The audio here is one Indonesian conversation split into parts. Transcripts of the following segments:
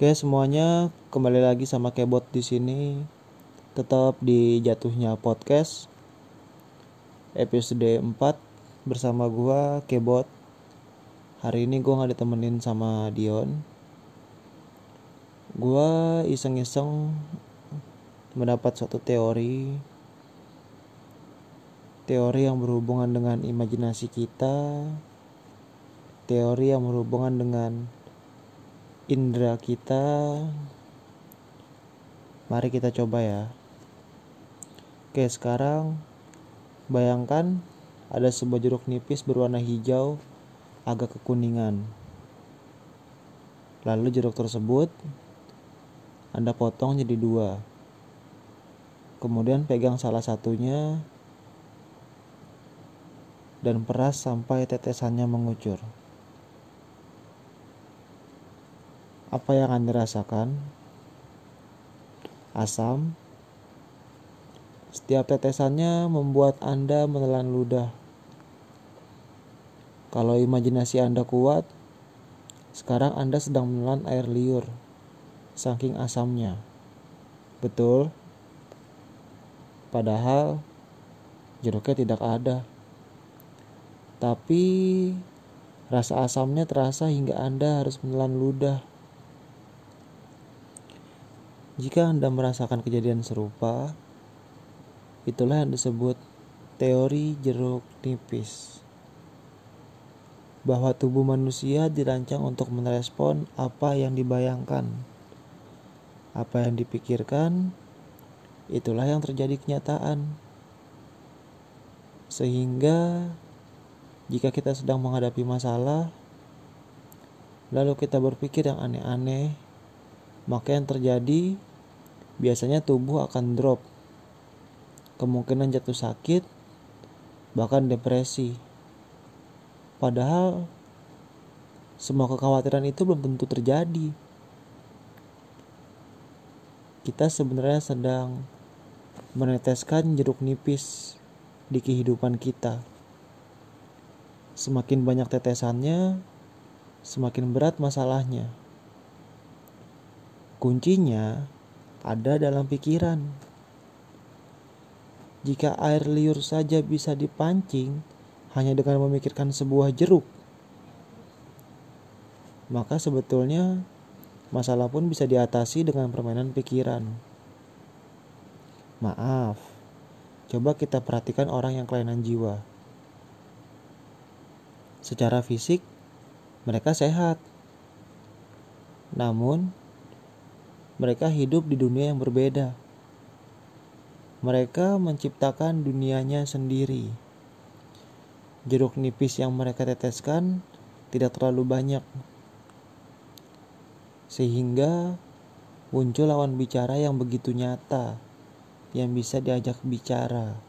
Oke semuanya kembali lagi sama Kebot di sini. Tetap di jatuhnya podcast episode 4 bersama gua Kebot. Hari ini gua nggak ditemenin sama Dion. Gua iseng-iseng mendapat suatu teori. Teori yang berhubungan dengan imajinasi kita. Teori yang berhubungan dengan indera kita. Mari kita coba ya. Oke, sekarang bayangkan ada sebuah jeruk nipis berwarna hijau agak kekuningan. Lalu jeruk tersebut Anda potong jadi dua. Kemudian pegang salah satunya dan peras sampai tetesannya mengucur. Apa yang Anda rasakan? Asam. Setiap tetesannya membuat Anda menelan ludah. Kalau imajinasi Anda kuat, sekarang Anda sedang menelan air liur, saking asamnya. Betul? Padahal jeruknya tidak ada. Tapi rasa asamnya terasa hingga Anda harus menelan ludah. Jika Anda merasakan kejadian serupa, itulah yang disebut teori jeruk nipis. Bahwa tubuh manusia dirancang untuk merespon apa yang dibayangkan. Apa yang dipikirkan, itulah yang terjadi kenyataan. Sehingga jika kita sedang menghadapi masalah, lalu kita berpikir yang aneh-aneh, maka yang terjadi biasanya tubuh akan drop. Kemungkinan jatuh sakit, bahkan depresi. Padahal semua kekhawatiran itu belum tentu terjadi. Kita sebenarnya sedang meneteskan jeruk nipis di kehidupan kita. Semakin banyak tetesannya, semakin berat masalahnya. Kuncinya ada dalam pikiran. Jika air liur saja bisa dipancing hanya dengan memikirkan sebuah jeruk, maka sebetulnya masalah pun bisa diatasi dengan permainan pikiran. Maaf, coba kita perhatikan orang yang kelainan jiwa. Secara fisik, mereka sehat. Namun, mereka hidup di dunia yang berbeda. Mereka menciptakan dunianya sendiri. Jeruk nipis yang mereka teteskan tidak terlalu banyak, sehingga muncul lawan bicara yang begitu nyata, yang bisa diajak bicara.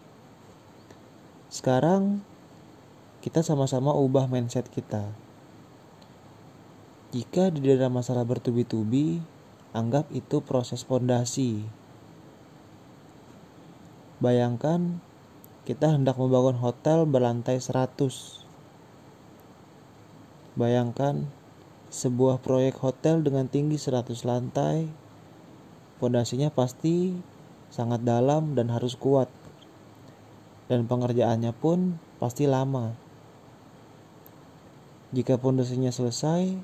Sekarang, kita sama-sama ubah mindset kita. Jika di dalam masalah bertubi-tubi, Anggap itu proses pondasi. Bayangkan kita hendak membangun hotel berlantai 100. Bayangkan sebuah proyek hotel dengan tinggi 100 lantai. Pondasinya pasti sangat dalam dan harus kuat. Dan pengerjaannya pun pasti lama. Jika pondasinya selesai,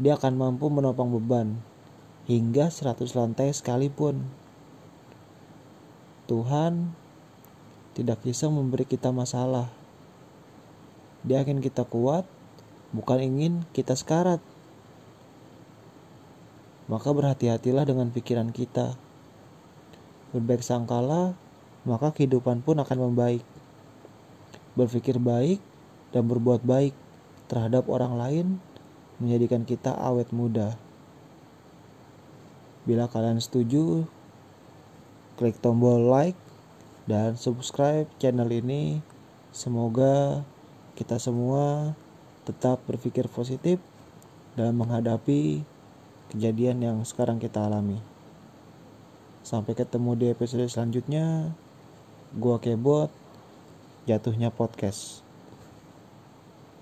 dia akan mampu menopang beban hingga 100 lantai sekalipun. Tuhan tidak bisa memberi kita masalah. Dia ingin kita kuat, bukan ingin kita sekarat. Maka berhati-hatilah dengan pikiran kita. Berbaik sangkala, maka kehidupan pun akan membaik. Berpikir baik dan berbuat baik terhadap orang lain menjadikan kita awet muda. Bila kalian setuju, klik tombol like dan subscribe channel ini. Semoga kita semua tetap berpikir positif dalam menghadapi kejadian yang sekarang kita alami. Sampai ketemu di episode selanjutnya. Gua Kebot, jatuhnya podcast.